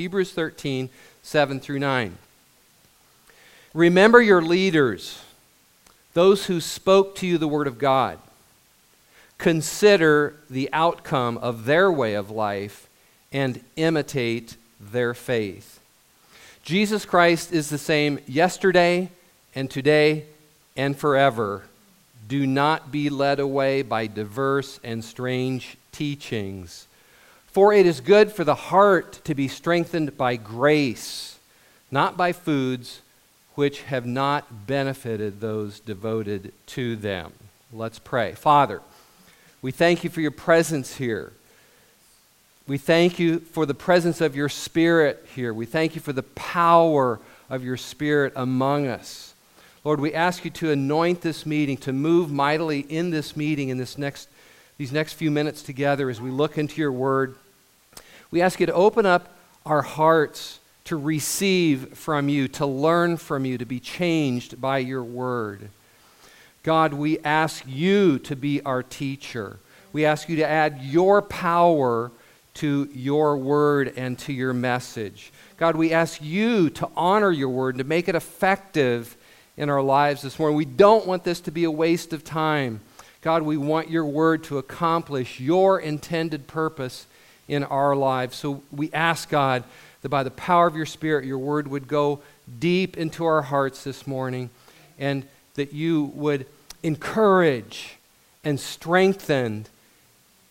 Hebrews 13, 7 through 9. Remember your leaders, those who spoke to you the word of God. Consider the outcome of their way of life and imitate their faith. Jesus Christ is the same yesterday and today and forever. Do not be led away by diverse and strange teachings. For it is good for the heart to be strengthened by grace, not by foods which have not benefited those devoted to them. Let's pray. Father, we thank you for your presence here. We thank you for the presence of your Spirit here. We thank you for the power of your Spirit among us. Lord, we ask you to anoint this meeting, to move mightily in this meeting in this next, these next few minutes together as we look into your word. We ask you to open up our hearts to receive from you, to learn from you, to be changed by your word. God, we ask you to be our teacher. We ask you to add your power to your word and to your message. God, we ask you to honor your word and to make it effective in our lives this morning. We don't want this to be a waste of time. God, we want your word to accomplish your intended purpose in our lives. So we ask, God, that by the power of your Spirit, your word would go deep into our hearts this morning and that you would encourage and strengthen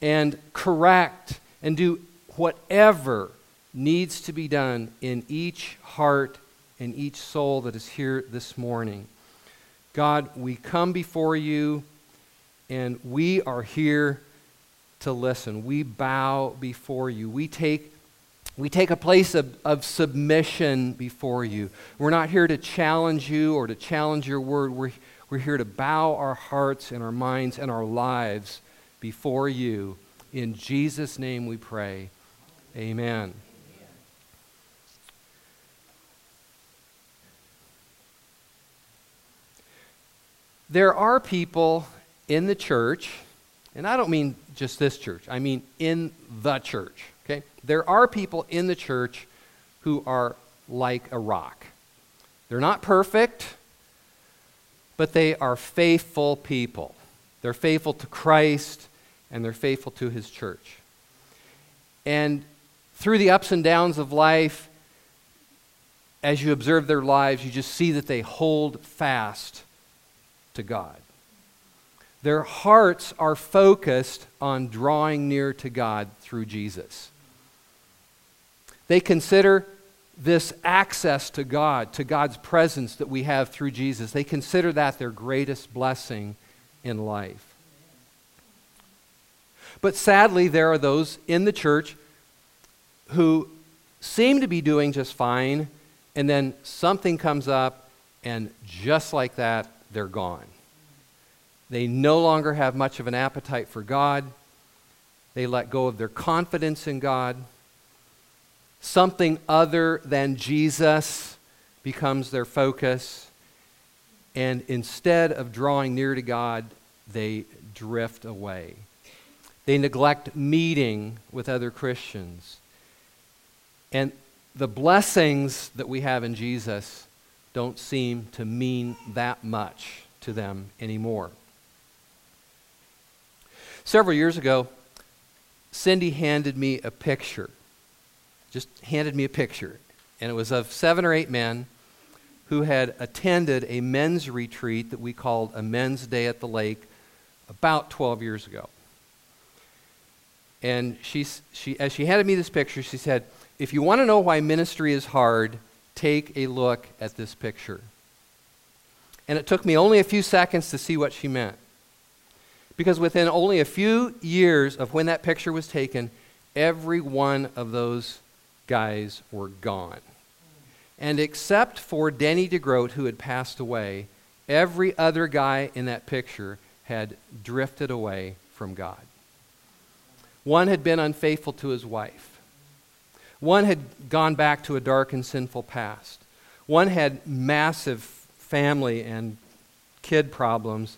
and correct and do whatever needs to be done in each heart and each soul that is here this morning. God, we come before you and we are here to listen. We bow before you. We take we take a place of, of submission before you. We're not here to challenge you or to challenge your word. We're, we're here to bow our hearts and our minds and our lives before you. In Jesus' name we pray. Amen. There are people in the church, and I don't mean just this church, I mean in the church Okay? There are people in the church who are like a rock. They're not perfect, but they are faithful people. They're faithful to Christ and they're faithful to his church. And through the ups and downs of life, as you observe their lives, you just see that they hold fast to God. Their hearts are focused on drawing near to God through Jesus. They consider this access to God, to God's presence that we have through Jesus, they consider that their greatest blessing in life. But sadly, there are those in the church who seem to be doing just fine, and then something comes up, and just like that, they're gone. They no longer have much of an appetite for God. They let go of their confidence in God something other than Jesus becomes their focus. And instead of drawing near to God, they drift away. They neglect meeting with other Christians. And the blessings that we have in Jesus don't seem to mean that much to them anymore. Several years ago, Cindy handed me a picture just handed me a picture, and it was of seven or eight men who had attended a men's retreat that we called a men's day at the lake about 12 years ago. And she, she, as she handed me this picture, she said, If you want to know why ministry is hard, take a look at this picture. And it took me only a few seconds to see what she meant. Because within only a few years of when that picture was taken, every one of those guys were gone. And except for Denny DeGroat, who had passed away, every other guy in that picture had drifted away from God. One had been unfaithful to his wife. One had gone back to a dark and sinful past. One had massive family and kid problems,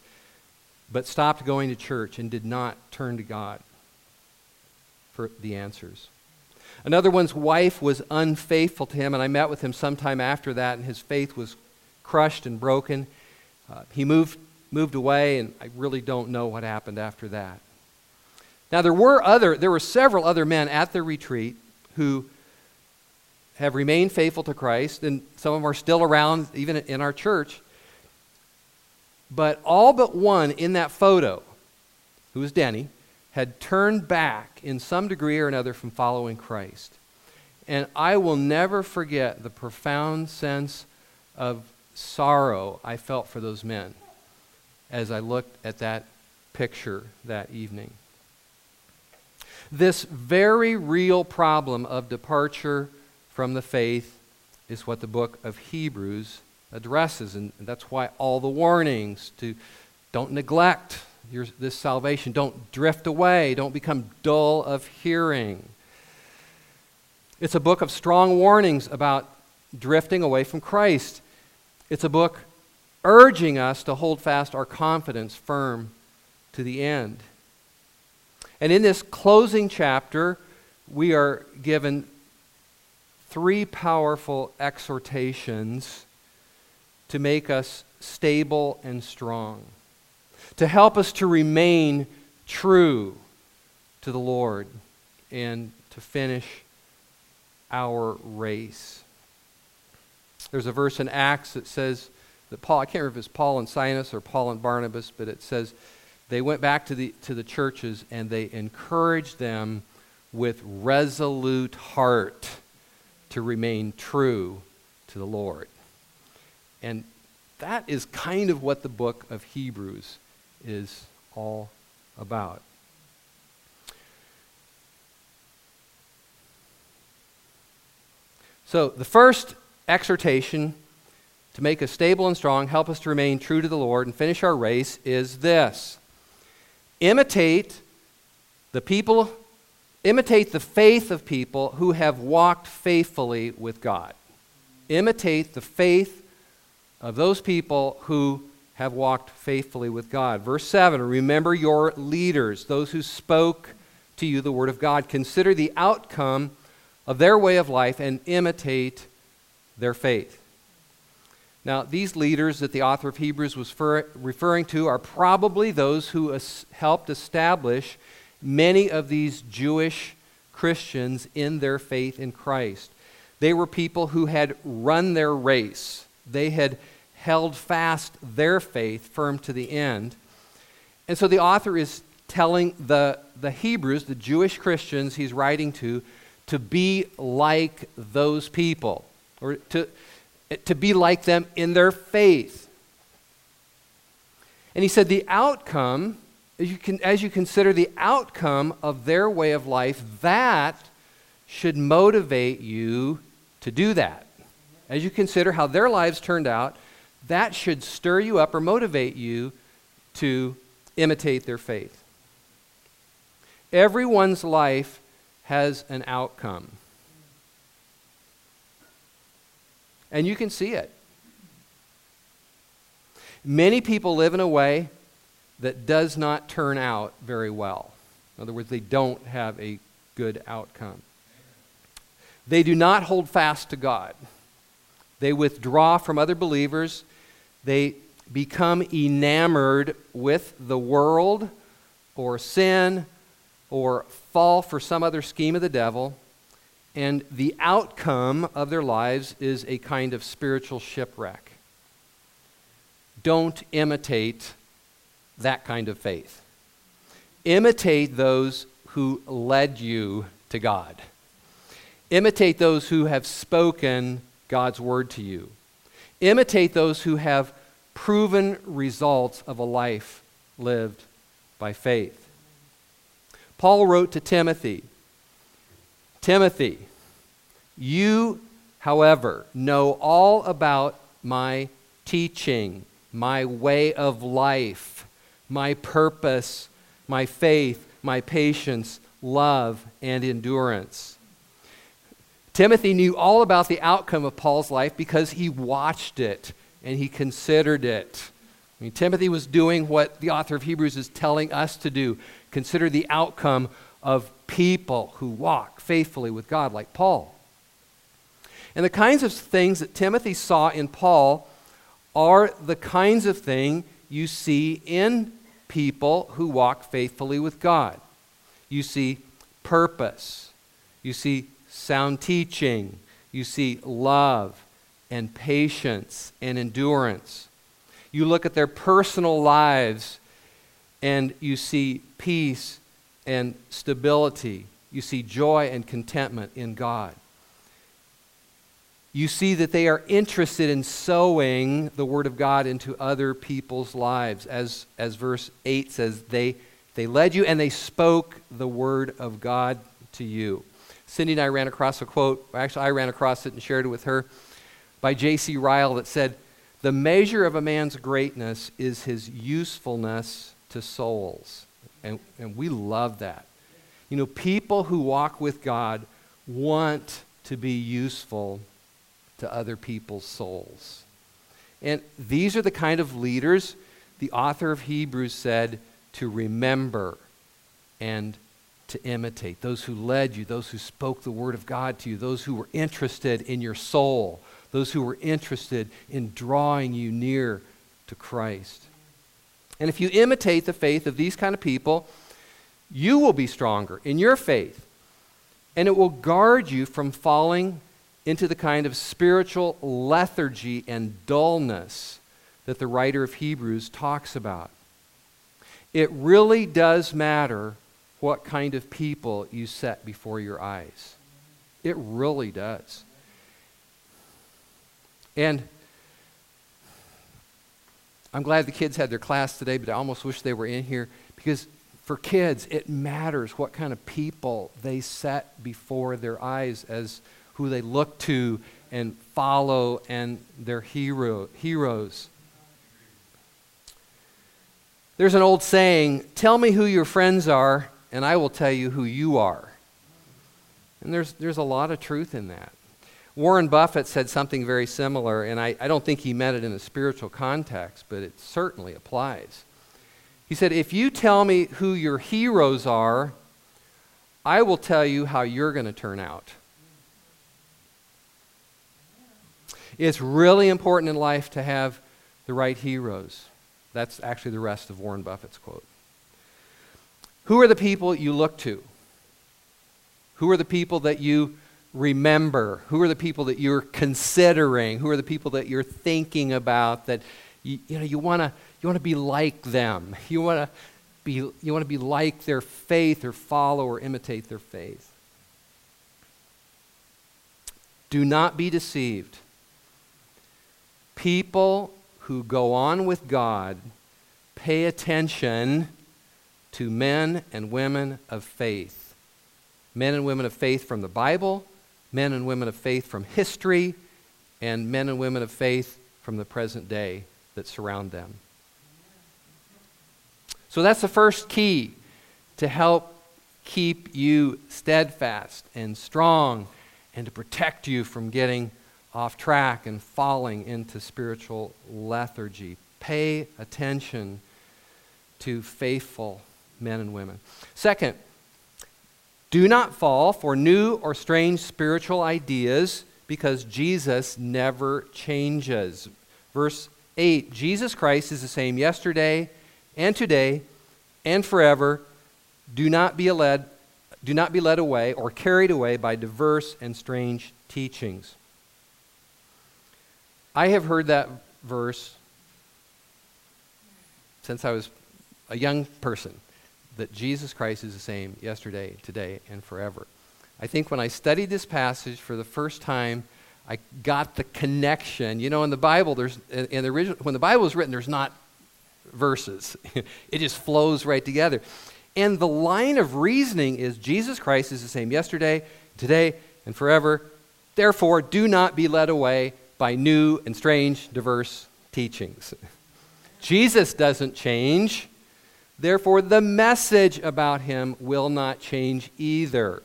but stopped going to church and did not turn to God for the answers. Another one's wife was unfaithful to him, and I met with him sometime after that, and his faith was crushed and broken. Uh, he moved, moved away, and I really don't know what happened after that. Now, there were, other, there were several other men at the retreat who have remained faithful to Christ, and some of them are still around, even in our church. But all but one in that photo, who was Denny, had turned back in some degree or another from following Christ. And I will never forget the profound sense of sorrow I felt for those men as I looked at that picture that evening. This very real problem of departure from the faith is what the book of Hebrews addresses. And that's why all the warnings to don't neglect your, this salvation, don't drift away, don't become dull of hearing. It's a book of strong warnings about drifting away from Christ. It's a book urging us to hold fast our confidence firm to the end. And in this closing chapter, we are given three powerful exhortations to make us stable and strong, to help us to remain true to the Lord and to finish our race. There's a verse in Acts that says that Paul, I can't remember if it's Paul and Silas or Paul and Barnabas, but it says they went back to the, to the churches and they encouraged them with resolute heart to remain true to the Lord. And that is kind of what the book of Hebrews is all about. So, the first exhortation to make us stable and strong, help us to remain true to the Lord, and finish our race is this imitate the people, imitate the faith of people who have walked faithfully with God. Imitate the faith of those people who have walked faithfully with God. Verse 7 Remember your leaders, those who spoke to you the word of God. Consider the outcome of their way of life and imitate their faith. Now, these leaders that the author of Hebrews was for, referring to are probably those who as, helped establish many of these Jewish Christians in their faith in Christ. They were people who had run their race, they had held fast their faith firm to the end. And so the author is telling the, the Hebrews, the Jewish Christians he's writing to, to be like those people, or to, to be like them in their faith. And he said, the outcome, as you, can, as you consider the outcome of their way of life, that should motivate you to do that. As you consider how their lives turned out, that should stir you up or motivate you to imitate their faith. Everyone's life has an outcome. And you can see it. Many people live in a way that does not turn out very well. In other words, they don't have a good outcome. They do not hold fast to God. They withdraw from other believers they become enamored with the world or sin or fall for some other scheme of the devil. And the outcome of their lives is a kind of spiritual shipwreck. Don't imitate that kind of faith. Imitate those who led you to God. Imitate those who have spoken God's word to you. Imitate those who have proven results of a life lived by faith. Paul wrote to Timothy Timothy, you, however, know all about my teaching, my way of life, my purpose, my faith, my patience, love, and endurance. Timothy knew all about the outcome of Paul's life because he watched it and he considered it. I mean, Timothy was doing what the author of Hebrews is telling us to do consider the outcome of people who walk faithfully with God, like Paul. And the kinds of things that Timothy saw in Paul are the kinds of thing you see in people who walk faithfully with God. You see purpose, you see sound teaching, you see love and patience and endurance. You look at their personal lives and you see peace and stability. You see joy and contentment in God. You see that they are interested in sowing the Word of God into other people's lives. As, as verse 8 says, they, they led you and they spoke the Word of God to you. Cindy and I ran across a quote, actually, I ran across it and shared it with her, by J.C. Ryle that said, The measure of a man's greatness is his usefulness to souls. And, and we love that. You know, people who walk with God want to be useful to other people's souls. And these are the kind of leaders the author of Hebrews said to remember and to imitate, those who led you, those who spoke the word of God to you, those who were interested in your soul, those who were interested in drawing you near to Christ. And if you imitate the faith of these kind of people, you will be stronger in your faith. And it will guard you from falling into the kind of spiritual lethargy and dullness that the writer of Hebrews talks about. It really does matter what kind of people you set before your eyes. It really does. And I'm glad the kids had their class today, but I almost wish they were in here because for kids, it matters what kind of people they set before their eyes as who they look to and follow and their hero, heroes. There's an old saying tell me who your friends are, and I will tell you who you are. And there's, there's a lot of truth in that. Warren Buffett said something very similar, and I, I don't think he meant it in a spiritual context, but it certainly applies. He said, If you tell me who your heroes are, I will tell you how you're going to turn out. It's really important in life to have the right heroes. That's actually the rest of Warren Buffett's quote. Who are the people you look to? Who are the people that you remember? Who are the people that you're considering? Who are the people that you're thinking about that you, you know you want to you want to be like them. You want to be you want to be like their faith or follow or imitate their faith. Do not be deceived. People who go on with God pay attention to men and women of faith. Men and women of faith from the Bible, men and women of faith from history, and men and women of faith from the present day that surround them. So that's the first key to help keep you steadfast and strong and to protect you from getting off track and falling into spiritual lethargy. Pay attention to faithful men and women. Second, do not fall for new or strange spiritual ideas because Jesus never changes. Verse 8 Jesus Christ is the same yesterday and today and forever. Do not be led, do not be led away or carried away by diverse and strange teachings. I have heard that verse since I was a young person that Jesus Christ is the same yesterday, today, and forever. I think when I studied this passage for the first time, I got the connection. You know, in the Bible, there's in the original when the Bible was written, there's not verses. it just flows right together. And the line of reasoning is Jesus Christ is the same yesterday, today, and forever. Therefore, do not be led away by new and strange, diverse teachings. Jesus doesn't change. Therefore, the message about him will not change either.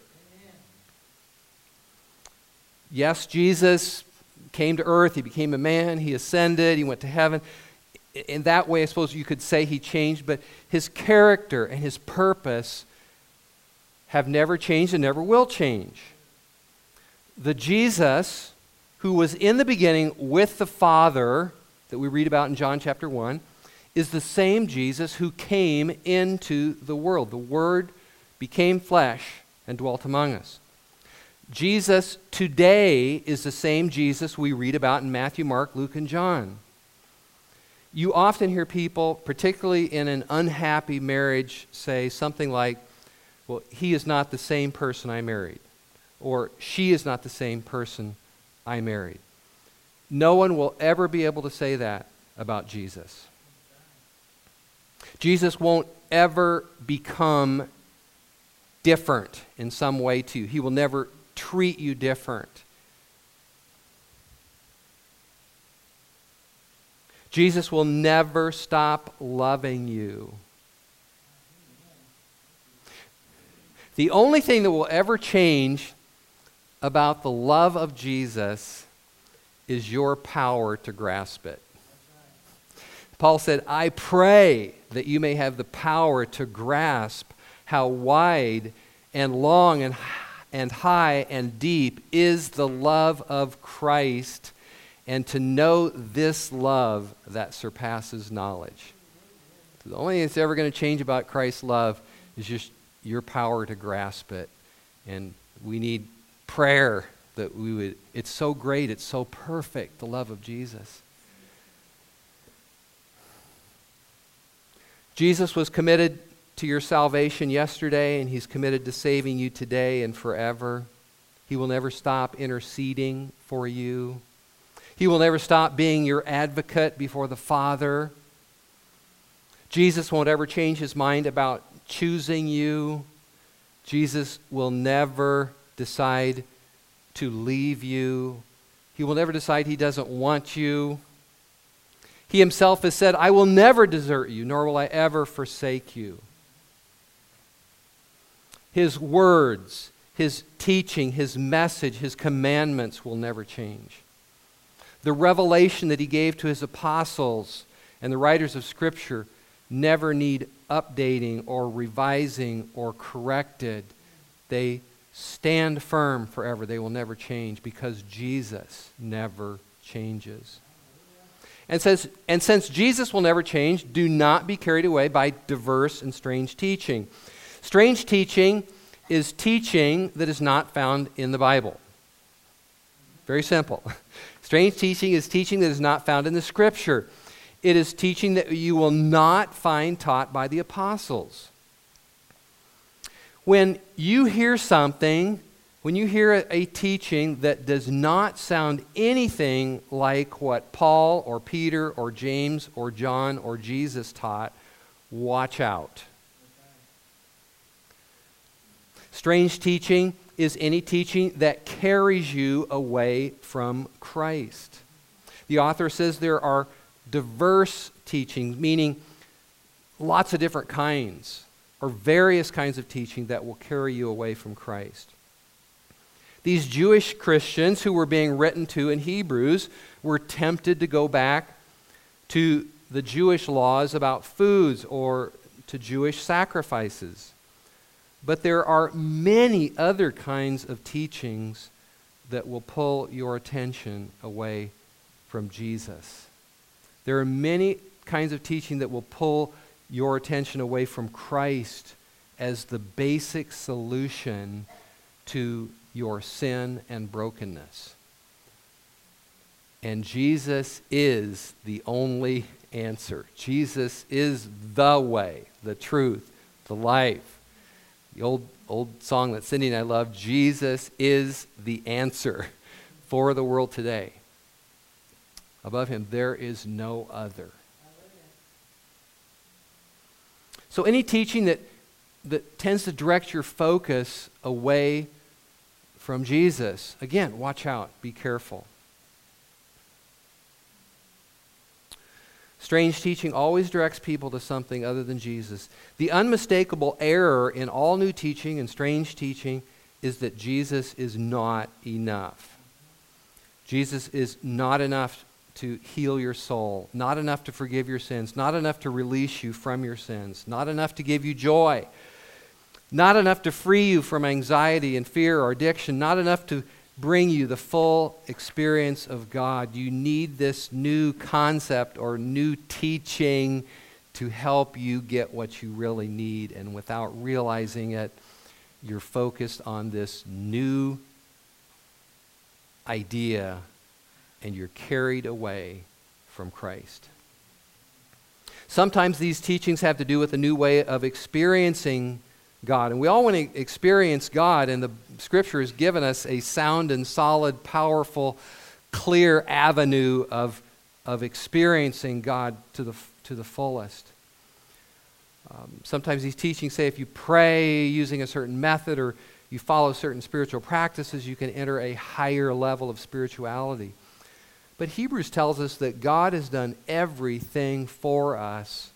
Yes, Jesus came to earth, he became a man, he ascended, he went to heaven. In that way, I suppose you could say he changed, but his character and his purpose have never changed and never will change. The Jesus who was in the beginning with the Father that we read about in John chapter 1 is the same Jesus who came into the world. The Word became flesh and dwelt among us. Jesus today is the same Jesus we read about in Matthew, Mark, Luke, and John. You often hear people, particularly in an unhappy marriage, say something like, Well, he is not the same person I married, or she is not the same person I married. No one will ever be able to say that about Jesus. Jesus won't ever become different in some way to you. He will never treat you different. Jesus will never stop loving you. The only thing that will ever change about the love of Jesus is your power to grasp it. Paul said, I pray that you may have the power to grasp how wide and long and and high and deep is the love of Christ, and to know this love that surpasses knowledge. The only thing that's ever going to change about Christ's love is just your power to grasp it. And we need prayer that we would, it's so great, it's so perfect, the love of Jesus. Jesus was committed to your salvation yesterday, and He's committed to saving you today and forever. He will never stop interceding for you. He will never stop being your advocate before the Father. Jesus won't ever change his mind about choosing you. Jesus will never decide to leave you. He will never decide he doesn't want you. He himself has said, I will never desert you, nor will I ever forsake you. His words, His teaching, His message, His commandments will never change. The revelation that He gave to His apostles and the writers of Scripture never need updating or revising or corrected. They stand firm forever. They will never change because Jesus never changes. And, says, and since Jesus will never change, do not be carried away by diverse and strange teaching. Strange teaching is teaching that is not found in the Bible. Very simple. Strange teaching is teaching that is not found in the Scripture. It is teaching that you will not find taught by the apostles. When you hear something, when you hear a, teaching that does not sound anything like what Paul or Peter or James or John or Jesus taught, watch out. Strange teaching is any teaching that carries you away from Christ. The author says there are diverse teachings, meaning lots of different kinds or various kinds of teaching that will carry you away from Christ. These Jewish Christians who were being written to in Hebrews were tempted to go back to the Jewish laws about foods or to Jewish sacrifices. But there are many other kinds of teachings that will pull your attention away from Jesus. There are many kinds of teaching that will pull your attention away from Christ as the basic solution to your sin and brokenness. And Jesus is the only answer. Jesus is the way, the truth, the life. The old, old song that Cindy and I love Jesus is the answer for the world today. Above him, there is no other. So, any teaching that, that tends to direct your focus away from Jesus, again, watch out, be careful. Strange teaching always directs people to something other than Jesus. The unmistakable error in all new teaching and strange teaching is that Jesus is not enough. Jesus is not enough to heal your soul, not enough to forgive your sins, not enough to release you from your sins, not enough to give you joy. Not enough to free you from anxiety and fear or addiction, not enough to bring you the full experience of God. You need this new concept or new teaching to help you get what you really need. And without realizing it, you're focused on this new idea and you're carried away from Christ. Sometimes these teachings have to do with a new way of experiencing God. And we all want to experience God, and the Scripture has given us a sound and solid, powerful, clear avenue of, of experiencing God to the, to the fullest. Um, sometimes these teachings say if you pray using a certain method or you follow certain spiritual practices, you can enter a higher level of spirituality. But Hebrews tells us that God has done everything for us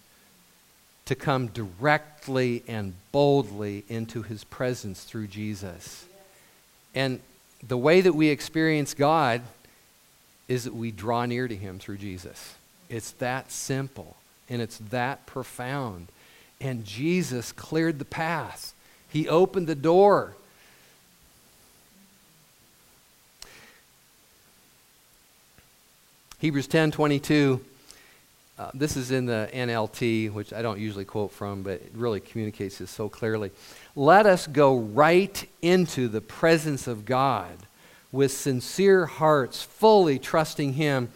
to come directly and boldly into his presence through Jesus. And the way that we experience God is that we draw near to him through Jesus. It's that simple and it's that profound. And Jesus cleared the path, He opened the door. Hebrews 10 22. Uh, this is in the NLT, which I don't usually quote from, but it really communicates this so clearly. Let us go right into the presence of God with sincere hearts, fully trusting Him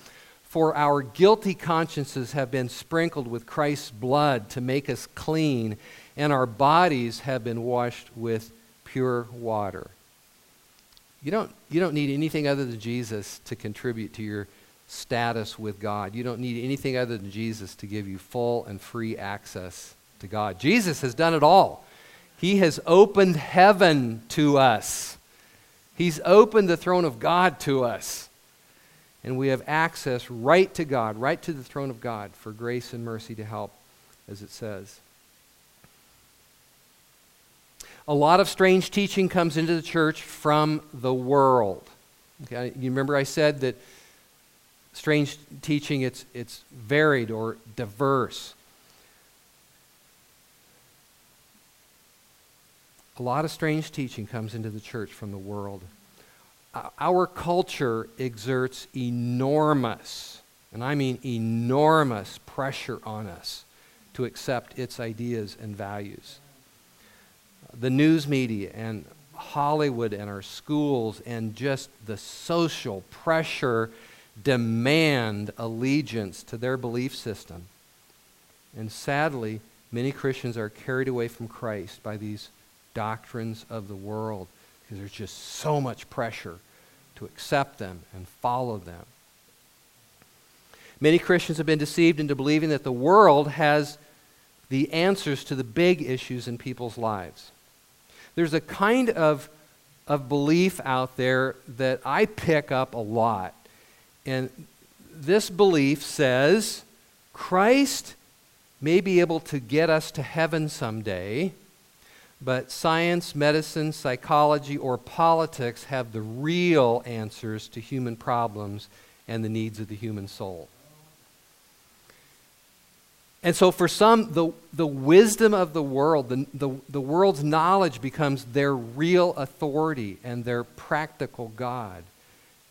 for our guilty consciences have been sprinkled with Christ's blood to make us clean, and our bodies have been washed with pure water. You don't, you don't need anything other than Jesus to contribute to your status with God. You don't need anything other than Jesus to give you full and free access to God. Jesus has done it all. He has opened heaven to us. He's opened the throne of God to us and we have access right to God, right to the throne of God for grace and mercy to help, as it says. A lot of strange teaching comes into the church from the world. Okay, you remember I said that strange teaching it's it's varied or diverse. A lot of strange teaching comes into the church from the world our culture exerts enormous, and I mean enormous, pressure on us to accept its ideas and values. The news media and Hollywood and our schools and just the social pressure demand allegiance to their belief system. And sadly, many Christians are carried away from Christ by these doctrines of the world because there's just so much pressure to accept them and follow them. Many Christians have been deceived into believing that the world has the answers to the big issues in people's lives. There's a kind of, of belief out there that I pick up a lot. And this belief says Christ may be able to get us to heaven someday but science, medicine, psychology, or politics have the real answers to human problems and the needs of the human soul. And so, for some, the, the wisdom of the world, the, the, the world's knowledge becomes their real authority and their practical God.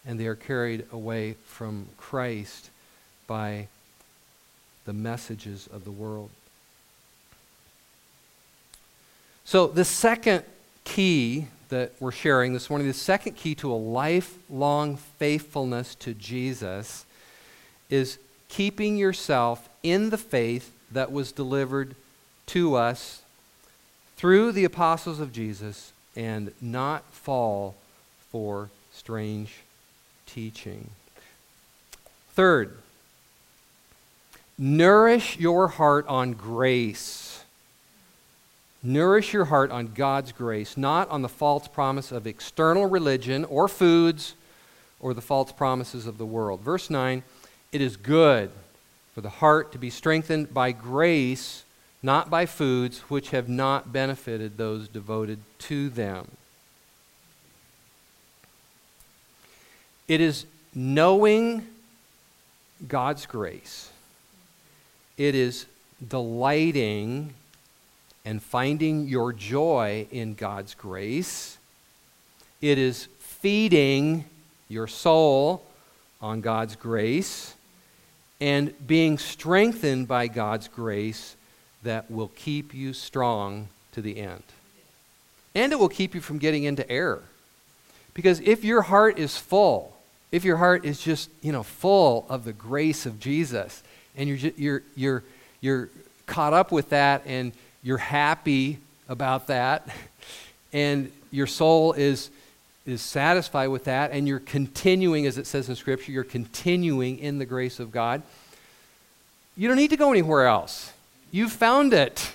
And they are carried away from Christ by the messages of the world. So, the second key that we're sharing this morning, the second key to a lifelong faithfulness to Jesus is keeping yourself in the faith that was delivered to us through the apostles of Jesus and not fall for strange teaching. Third, nourish your heart on grace Nourish your heart on God's grace, not on the false promise of external religion or foods or the false promises of the world. Verse 9 It is good for the heart to be strengthened by grace, not by foods which have not benefited those devoted to them. It is knowing God's grace, it is delighting and finding your joy in God's grace. It is feeding your soul on God's grace and being strengthened by God's grace that will keep you strong to the end. And it will keep you from getting into error. Because if your heart is full, if your heart is just, you know, full of the grace of Jesus, and you're, just, you're, you're, you're caught up with that and you're happy about that, and your soul is, is satisfied with that, and you're continuing, as it says in Scripture, you're continuing in the grace of God, you don't need to go anywhere else. You've found it.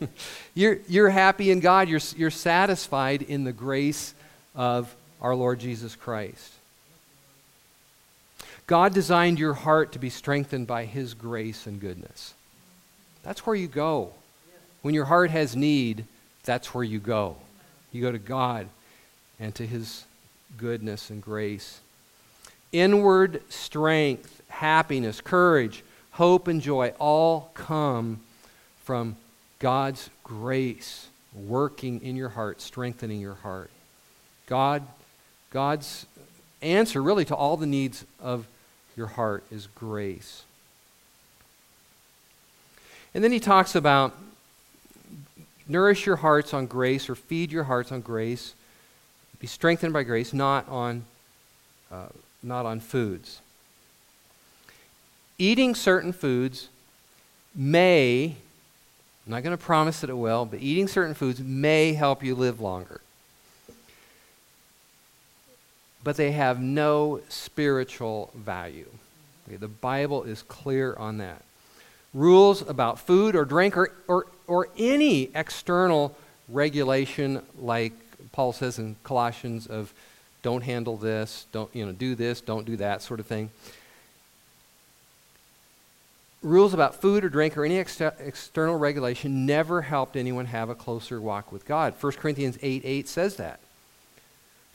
you're, you're happy in God, you're, you're satisfied in the grace of our Lord Jesus Christ. God designed your heart to be strengthened by His grace and goodness. That's where you go. When your heart has need, that's where you go. You go to God and to His goodness and grace. Inward strength, happiness, courage, hope, and joy all come from God's grace working in your heart, strengthening your heart. God, God's answer really to all the needs of your heart is grace. And then he talks about nourish your hearts on grace or feed your hearts on grace. Be strengthened by grace, not on, uh, not on foods. Eating certain foods may, I'm not going to promise that it will, but eating certain foods may help you live longer. But they have no spiritual value. Okay, the Bible is clear on that rules about food or drink or, or, or any external regulation like Paul says in Colossians of don't handle this, don't you know, do this, don't do that sort of thing. Rules about food or drink or any ex- external regulation never helped anyone have a closer walk with God. 1 Corinthians 8 8 says that.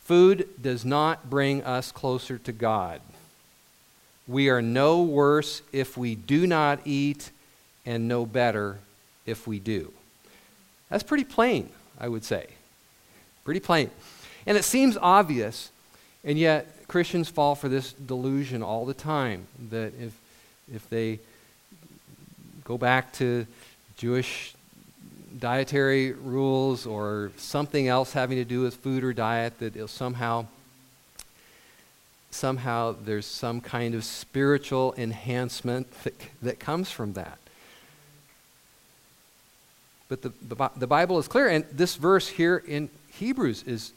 Food does not bring us closer to God. We are no worse if we do not eat, and no better if we do. That's pretty plain, I would say. Pretty plain. And it seems obvious, and yet Christians fall for this delusion all the time that if, if they go back to Jewish dietary rules or something else having to do with food or diet, that somehow somehow there's some kind of spiritual enhancement that, that comes from that. But the, the, the Bible is clear, and this verse here in Hebrews is,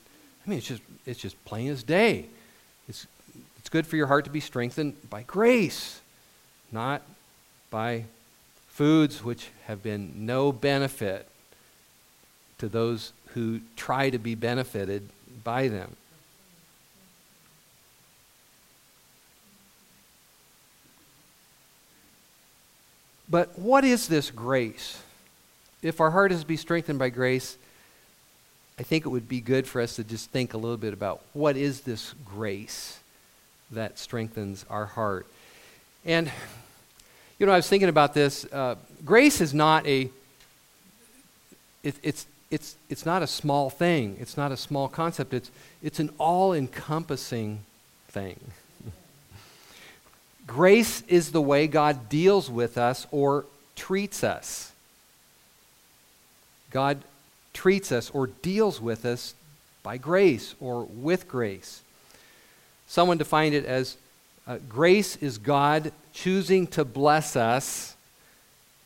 I mean, it's just, it's just plain as day. It's, it's good for your heart to be strengthened by grace, not by foods which have been no benefit to those who try to be benefited by them. But what is this grace? If our heart is to be strengthened by grace, I think it would be good for us to just think a little bit about what is this grace that strengthens our heart. And, you know, I was thinking about this. Uh, grace is not a, it, it's, it's, it's not a small thing. It's not a small concept. It's, it's an all encompassing thing. Grace is the way God deals with us or treats us. God treats us or deals with us by grace or with grace. Someone defined it as uh, grace is God choosing to bless us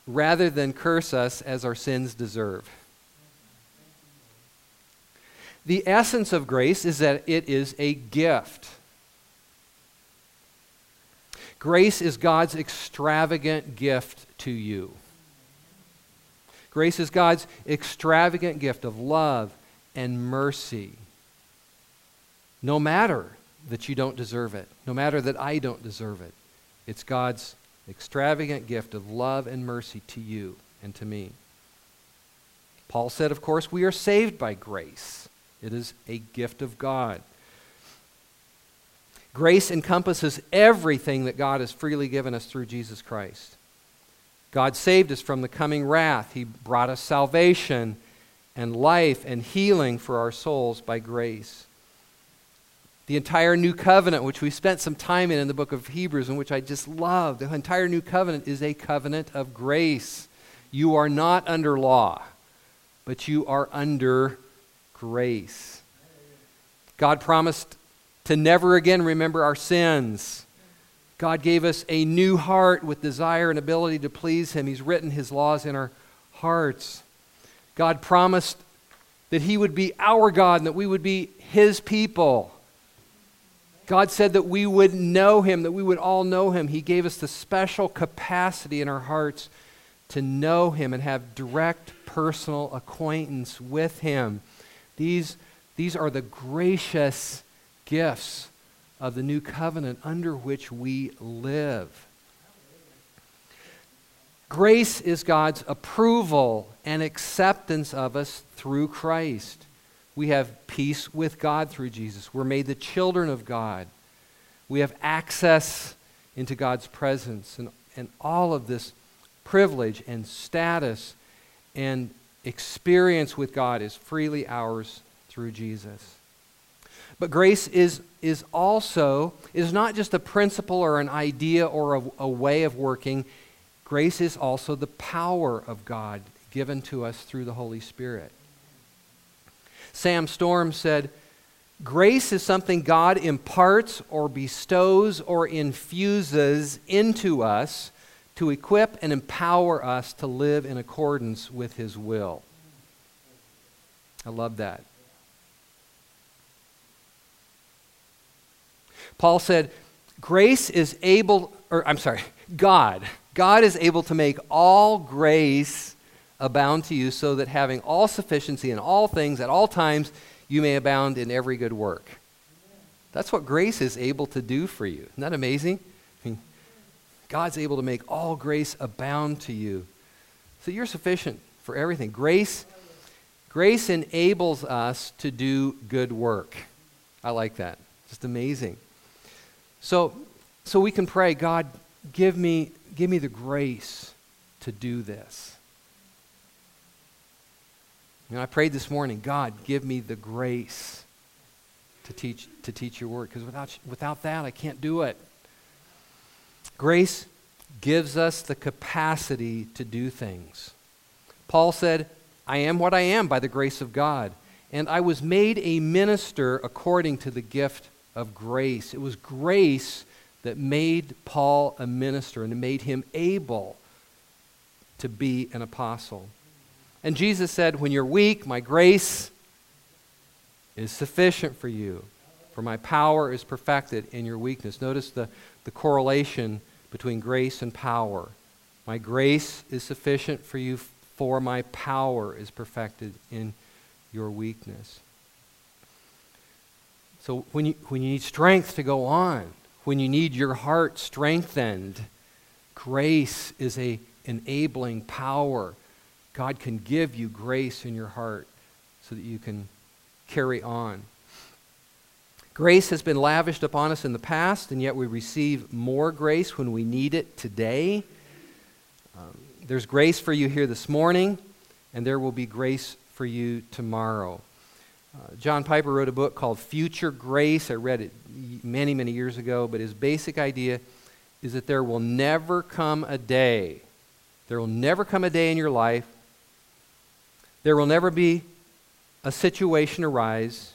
rather than curse us as our sins deserve. The essence of grace is that it is a gift. Grace is God's extravagant gift to you. Grace is God's extravagant gift of love and mercy. No matter that you don't deserve it, no matter that I don't deserve it, it's God's extravagant gift of love and mercy to you and to me. Paul said, of course, we are saved by grace. It is a gift of God. Grace encompasses everything that God has freely given us through Jesus Christ. God saved us from the coming wrath. He brought us salvation and life and healing for our souls by grace. The entire new covenant, which we spent some time in in the book of Hebrews, and which I just love, the entire new covenant is a covenant of grace. You are not under law, but you are under grace. God promised to never again remember our sins. God gave us a new heart with desire and ability to please Him. He's written His laws in our hearts. God promised that He would be our God and that we would be His people. God said that we would know Him, that we would all know Him. He gave us the special capacity in our hearts to know Him and have direct personal acquaintance with Him. These, these are the gracious gifts of the new covenant under which we live. Grace is God's approval and acceptance of us through Christ. We have peace with God through Jesus. We're made the children of God. We have access into God's presence. And, and all of this privilege and status and experience with God is freely ours through Jesus. But grace is, is also, is not just a principle or an idea or a, a way of working. Grace is also the power of God given to us through the Holy Spirit. Sam Storms said, Grace is something God imparts or bestows or infuses into us to equip and empower us to live in accordance with His will. I love that. Paul said, Grace is able, or I'm sorry, God. God is able to make all grace abound to you, so that having all sufficiency in all things at all times, you may abound in every good work. That's what grace is able to do for you. Isn't that amazing? God's able to make all grace abound to you. So you're sufficient for everything. Grace, grace enables us to do good work. I like that. Just amazing. So, so we can pray, God, give me, give me the grace to do this. You know, I prayed this morning, God, give me the grace to teach, to teach your word, because without, without that, I can't do it. Grace gives us the capacity to do things. Paul said, I am what I am by the grace of God, and I was made a minister according to the gift of grace. It was grace that made Paul a minister and made him able to be an apostle. And Jesus said, When you're weak, my grace is sufficient for you, for my power is perfected in your weakness. Notice the, the correlation between grace and power. My grace is sufficient for you, for my power is perfected in your weakness. So when you, when you need strength to go on, when you need your heart strengthened, grace is a enabling power God can give you grace in your heart so that you can carry on. Grace has been lavished upon us in the past, and yet we receive more grace when we need it today. Um, there's grace for you here this morning, and there will be grace for you tomorrow. Uh, John Piper wrote a book called Future Grace. I read it many, many years ago, but his basic idea is that there will never come a day, there will never come a day in your life there will never be a situation arise.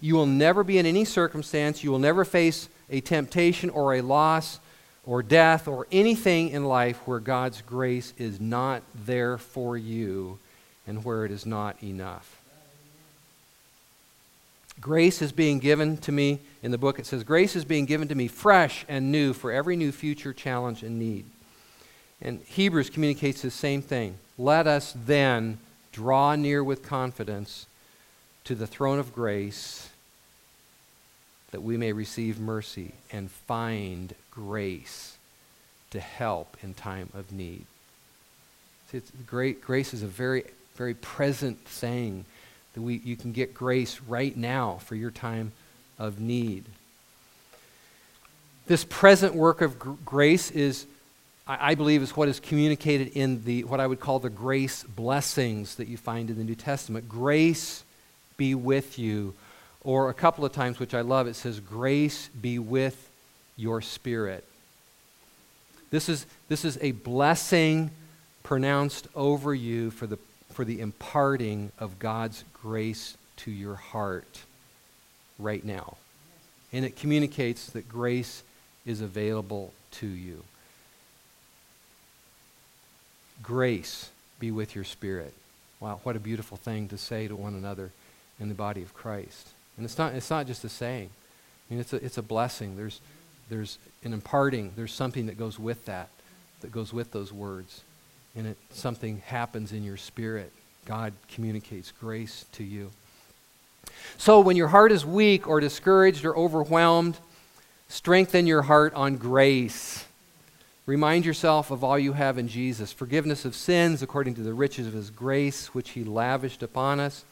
You will never be in any circumstance. You will never face a temptation or a loss or death or anything in life where God's grace is not there for you and where it is not enough. Grace is being given to me, in the book it says, Grace is being given to me fresh and new for every new future challenge and need. And Hebrews communicates the same thing. Let us then draw near with confidence to the throne of grace that we may receive mercy and find grace to help in time of need. See, it's great, grace is a very, very present thing that we, you can get grace right now for your time of need. This present work of gr- grace is I, I believe is what is communicated in the what I would call the grace blessings that you find in the New Testament. Grace be with you. Or a couple of times, which I love, it says, Grace be with your spirit. This is, this is a blessing pronounced over you for the, for the imparting of God's grace to your heart right now. And it communicates that grace is available to you. Grace be with your spirit. Wow, what a beautiful thing to say to one another in the body of Christ. And it's not, it's not just a saying. I mean, it's a, it's a blessing. There's, there's an imparting. There's something that goes with that, that goes with those words. And it, something happens in your spirit. God communicates grace to you. So when your heart is weak or discouraged or overwhelmed, strengthen your heart on grace. Remind yourself of all you have in Jesus forgiveness of sins according to the riches of his grace, which he lavished upon us.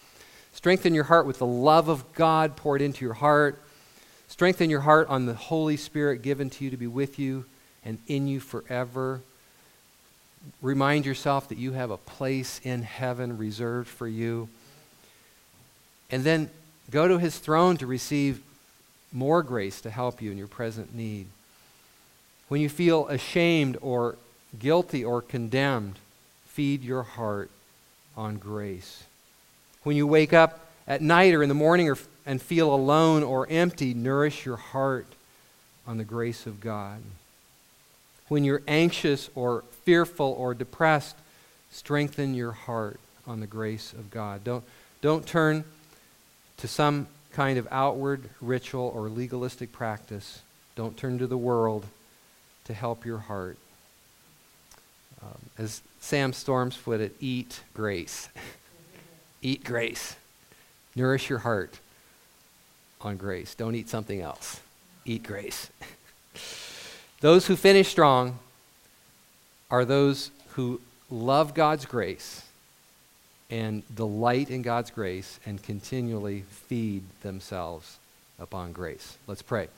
Strengthen your heart with the love of God poured into your heart. Strengthen your heart on the Holy Spirit given to you to be with you and in you forever. Remind yourself that you have a place in heaven reserved for you. And then go to his throne to receive more grace to help you in your present need. When you feel ashamed or guilty or condemned, feed your heart on grace. When you wake up at night or in the morning or, and feel alone or empty, nourish your heart on the grace of God. When you're anxious or fearful or depressed, strengthen your heart on the grace of God. Don't, don't turn to some kind of outward ritual or legalistic practice. Don't turn to the world to help your heart. Um, as Sam Storms put it, eat grace. eat grace. Nourish your heart on grace. Don't eat something else. Eat grace. those who finish strong are those who love God's grace and delight in God's grace and continually feed themselves upon grace. Let's pray.